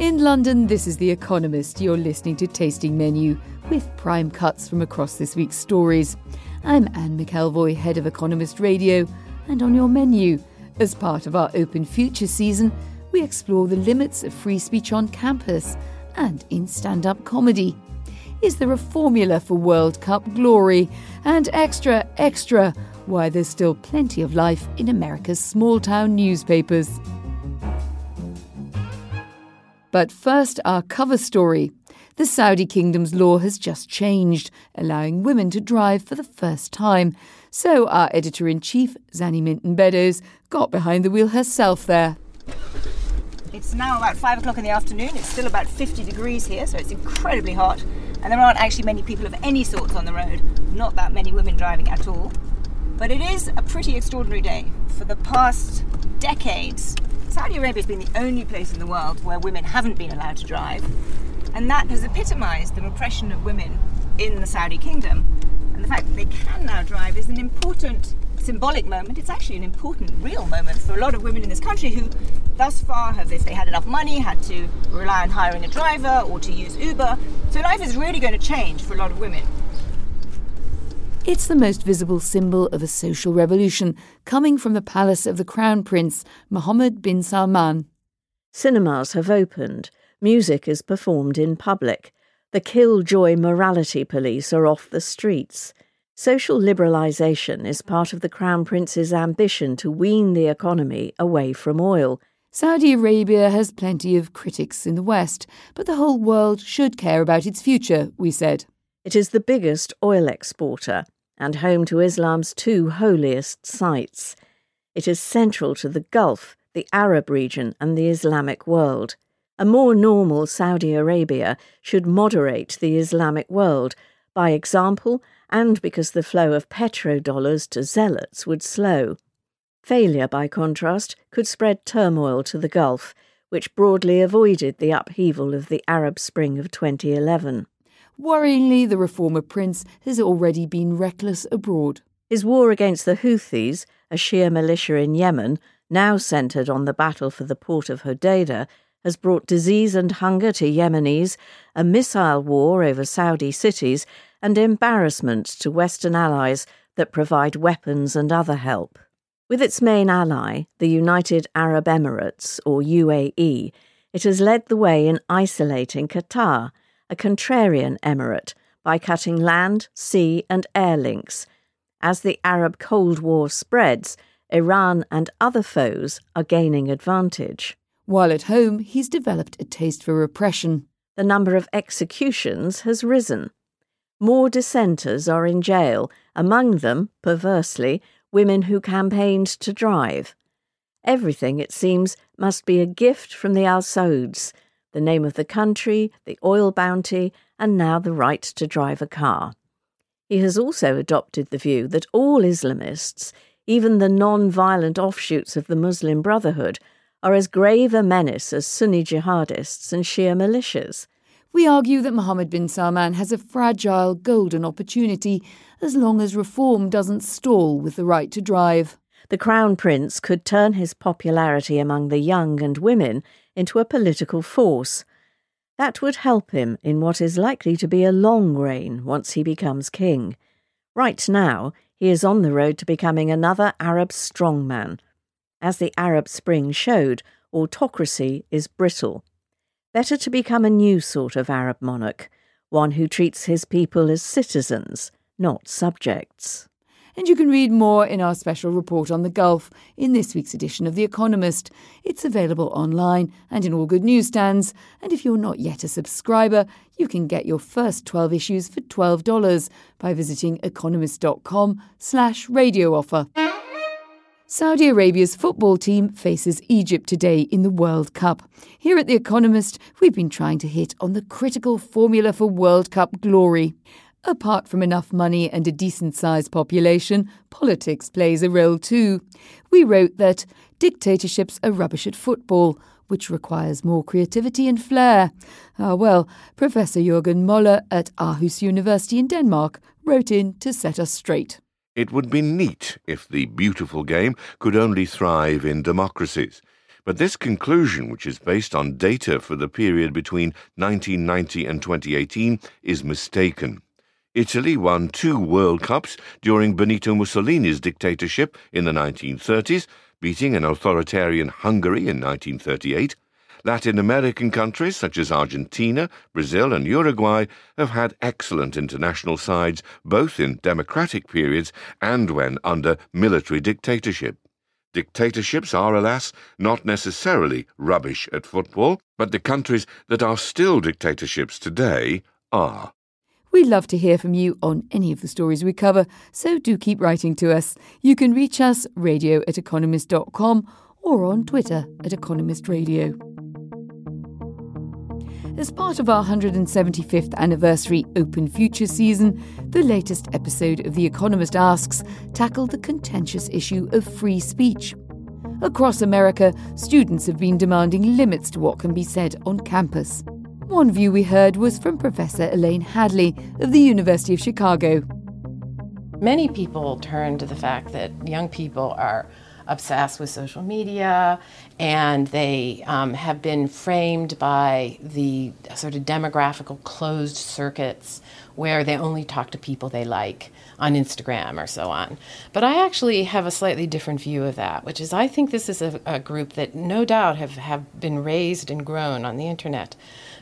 In London, this is The Economist. You're listening to Tasting Menu with prime cuts from across this week's stories. I'm Anne McElvoy, head of Economist Radio, and on your menu, as part of our Open Future season, we explore the limits of free speech on campus and in stand up comedy. Is there a formula for World Cup glory? And extra, extra, why there's still plenty of life in America's small town newspapers. But first, our cover story. The Saudi kingdom's law has just changed, allowing women to drive for the first time. So our editor in chief, Zanny Minton Beddoes, got behind the wheel herself there. It's now about five o'clock in the afternoon. It's still about 50 degrees here, so it's incredibly hot. And there aren't actually many people of any sorts on the road, not that many women driving at all. But it is a pretty extraordinary day. For the past decades, Saudi Arabia has been the only place in the world where women haven't been allowed to drive, and that has epitomized the repression of women in the Saudi kingdom. And the fact that they can now drive is an important symbolic moment. It's actually an important, real moment for a lot of women in this country who, thus far, have, if they had enough money, had to rely on hiring a driver or to use Uber. So life is really going to change for a lot of women. It's the most visible symbol of a social revolution coming from the palace of the Crown Prince, Mohammed bin Salman. Cinemas have opened, music is performed in public, the killjoy morality police are off the streets. Social liberalisation is part of the Crown Prince's ambition to wean the economy away from oil. Saudi Arabia has plenty of critics in the West, but the whole world should care about its future, we said. It is the biggest oil exporter and home to Islam's two holiest sites. It is central to the Gulf, the Arab region, and the Islamic world. A more normal Saudi Arabia should moderate the Islamic world by example and because the flow of petrodollars to zealots would slow. Failure, by contrast, could spread turmoil to the Gulf, which broadly avoided the upheaval of the Arab Spring of 2011. Worryingly, the reformer prince has already been reckless abroad. His war against the Houthis, a Shia militia in Yemen, now centred on the battle for the port of Hodeidah, has brought disease and hunger to Yemenis, a missile war over Saudi cities, and embarrassment to Western allies that provide weapons and other help. With its main ally, the United Arab Emirates, or UAE, it has led the way in isolating Qatar a contrarian emirate, by cutting land, sea, and air links. As the Arab Cold War spreads, Iran and other foes are gaining advantage. While at home, he's developed a taste for repression. The number of executions has risen. More dissenters are in jail, among them, perversely, women who campaigned to drive. Everything, it seems, must be a gift from the Al Sauds, the name of the country, the oil bounty, and now the right to drive a car. He has also adopted the view that all Islamists, even the non violent offshoots of the Muslim Brotherhood, are as grave a menace as Sunni jihadists and Shia militias. We argue that Mohammed bin Salman has a fragile golden opportunity as long as reform doesn't stall with the right to drive. The Crown Prince could turn his popularity among the young and women into a political force. That would help him in what is likely to be a long reign once he becomes king. Right now, he is on the road to becoming another Arab strongman. As the Arab Spring showed, autocracy is brittle. Better to become a new sort of Arab monarch, one who treats his people as citizens, not subjects and you can read more in our special report on the Gulf in this week's edition of The Economist. It's available online and in all good newsstands, and if you're not yet a subscriber, you can get your first 12 issues for $12 by visiting economist.com slash radio offer. Saudi Arabia's football team faces Egypt today in the World Cup. Here at The Economist, we've been trying to hit on the critical formula for World Cup glory. Apart from enough money and a decent sized population, politics plays a role too. We wrote that dictatorships are rubbish at football, which requires more creativity and flair. Ah, well, Professor Jørgen Møller at Aarhus University in Denmark wrote in to set us straight. It would be neat if the beautiful game could only thrive in democracies. But this conclusion, which is based on data for the period between 1990 and 2018, is mistaken. Italy won two World Cups during Benito Mussolini's dictatorship in the 1930s, beating an authoritarian Hungary in 1938. Latin American countries such as Argentina, Brazil, and Uruguay have had excellent international sides both in democratic periods and when under military dictatorship. Dictatorships are, alas, not necessarily rubbish at football, but the countries that are still dictatorships today are. We'd love to hear from you on any of the stories we cover, so do keep writing to us. You can reach us radio at economist.com or on Twitter at Economist Radio. As part of our 175th anniversary Open Future season, the latest episode of The Economist Asks tackled the contentious issue of free speech. Across America, students have been demanding limits to what can be said on campus. One view we heard was from Professor Elaine Hadley of the University of Chicago. Many people turn to the fact that young people are obsessed with social media and they um, have been framed by the sort of demographical closed circuits where they only talk to people they like on Instagram or so on. But I actually have a slightly different view of that, which is I think this is a, a group that no doubt have, have been raised and grown on the internet.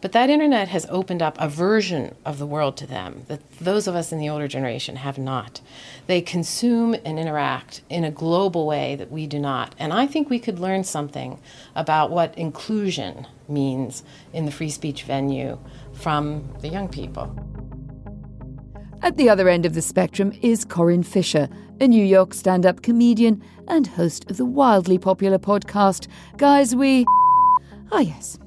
But that internet has opened up a version of the world to them that those of us in the older generation have not. They consume and interact in a global way that we do not. And I think we could learn something about what inclusion means in the free speech venue from the young people. At the other end of the spectrum is Corinne Fisher, a New York stand up comedian and host of the wildly popular podcast, Guys We. Ah, yes,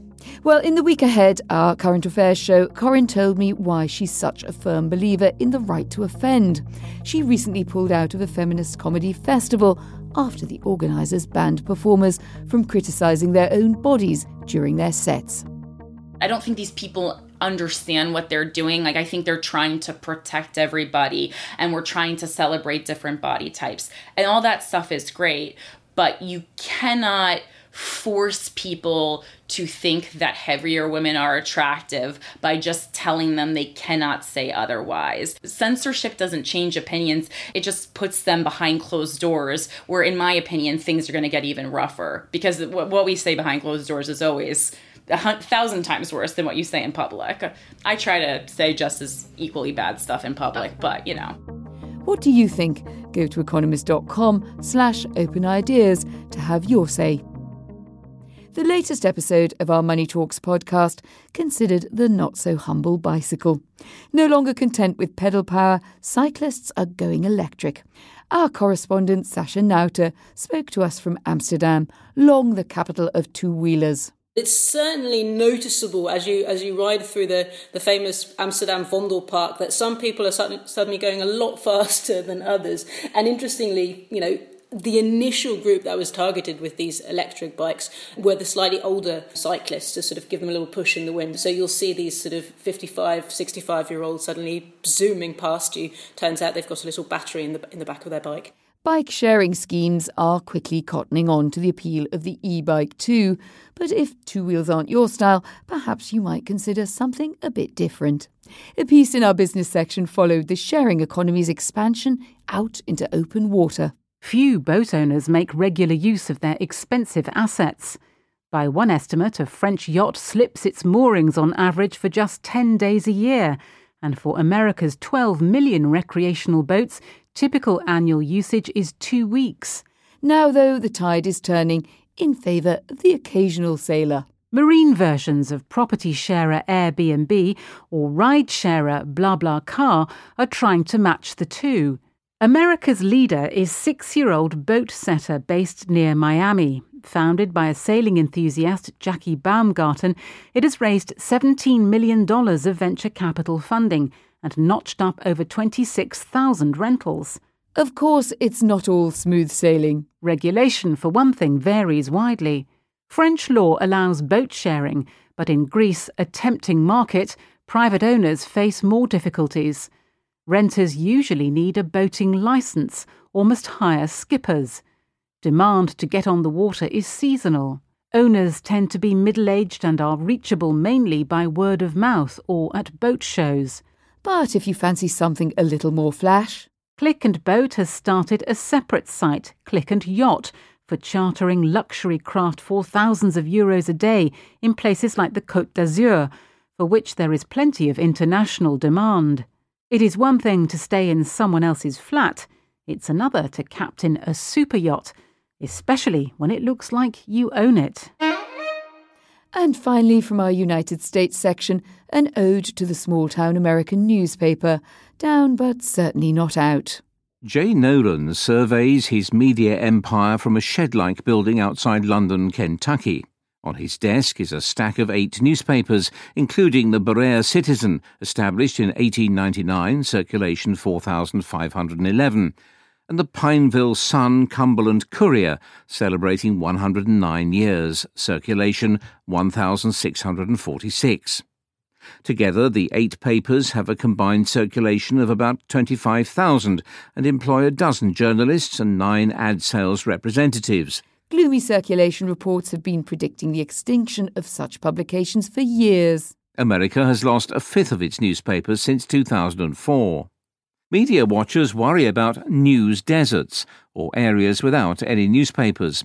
well, in the week ahead, our current affairs show, Corinne told me why she's such a firm believer in the right to offend. She recently pulled out of a feminist comedy festival after the organisers banned performers from criticising their own bodies during their sets. I don't think these people understand what they're doing. Like, I think they're trying to protect everybody and we're trying to celebrate different body types. And all that stuff is great, but you cannot force people to think that heavier women are attractive by just telling them they cannot say otherwise. Censorship doesn't change opinions, it just puts them behind closed doors, where, in my opinion, things are going to get even rougher because what we say behind closed doors is always a thousand times worse than what you say in public. I try to say just as equally bad stuff in public, but you know. What do you think? Go to economist.com slash open ideas to have your say. The latest episode of our Money Talks podcast considered the not so humble bicycle. No longer content with pedal power, cyclists are going electric. Our correspondent Sasha Nauta spoke to us from Amsterdam, long the capital of two wheelers. It's certainly noticeable as you as you ride through the, the famous Amsterdam Vondelpark that some people are suddenly going a lot faster than others. And interestingly, you know, the initial group that was targeted with these electric bikes were the slightly older cyclists to sort of give them a little push in the wind. So you'll see these sort of 55, 65 year olds suddenly zooming past you. Turns out they've got a little battery in the, in the back of their bike. Bike sharing schemes are quickly cottoning on to the appeal of the e bike too. But if two wheels aren't your style, perhaps you might consider something a bit different. A piece in our business section followed the sharing economy's expansion out into open water. Few boat owners make regular use of their expensive assets. By one estimate, a French yacht slips its moorings on average for just 10 days a year, and for America's 12 million recreational boats, typical annual usage is two weeks. Now, though, the tide is turning in favour of the occasional sailor. Marine versions of property sharer Airbnb or ride sharer BlaBlaCar are trying to match the two. America's leader is six year old Boatsetter based near Miami. Founded by a sailing enthusiast, Jackie Baumgarten, it has raised $17 million of venture capital funding and notched up over 26,000 rentals. Of course, it's not all smooth sailing. Regulation, for one thing, varies widely. French law allows boat sharing, but in Greece, a tempting market, private owners face more difficulties. Renters usually need a boating licence or must hire skippers. Demand to get on the water is seasonal. Owners tend to be middle aged and are reachable mainly by word of mouth or at boat shows. But if you fancy something a little more flash, Click and Boat has started a separate site, Click and Yacht, for chartering luxury craft for thousands of euros a day in places like the Côte d'Azur, for which there is plenty of international demand. It is one thing to stay in someone else's flat, it's another to captain a super yacht, especially when it looks like you own it. And finally, from our United States section, an ode to the small town American newspaper. Down, but certainly not out. Jay Nolan surveys his media empire from a shed like building outside London, Kentucky. On his desk is a stack of eight newspapers, including the Berea Citizen, established in 1899, circulation 4,511, and the Pineville Sun Cumberland Courier, celebrating 109 years, circulation 1,646. Together, the eight papers have a combined circulation of about 25,000 and employ a dozen journalists and nine ad sales representatives. Gloomy circulation reports have been predicting the extinction of such publications for years. America has lost a fifth of its newspapers since 2004. Media watchers worry about news deserts, or areas without any newspapers.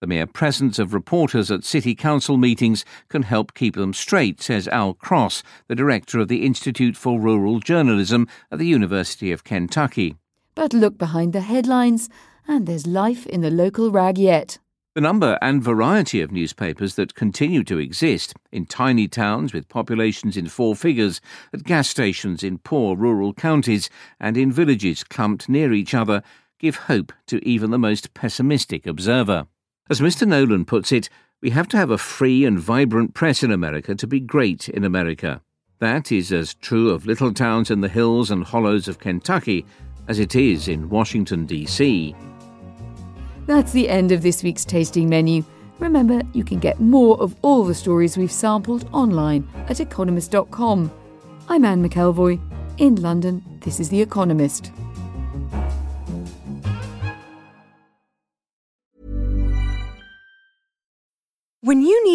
The mere presence of reporters at city council meetings can help keep them straight, says Al Cross, the director of the Institute for Rural Journalism at the University of Kentucky. But look behind the headlines, and there's life in the local rag yet. The number and variety of newspapers that continue to exist in tiny towns with populations in four figures, at gas stations in poor rural counties, and in villages clumped near each other give hope to even the most pessimistic observer. As Mr. Nolan puts it, we have to have a free and vibrant press in America to be great in America. That is as true of little towns in the hills and hollows of Kentucky as it is in Washington, D.C. That's the end of this week's tasting menu. Remember, you can get more of all the stories we've sampled online at economist.com. I'm Anne McElvoy. In London, this is The Economist.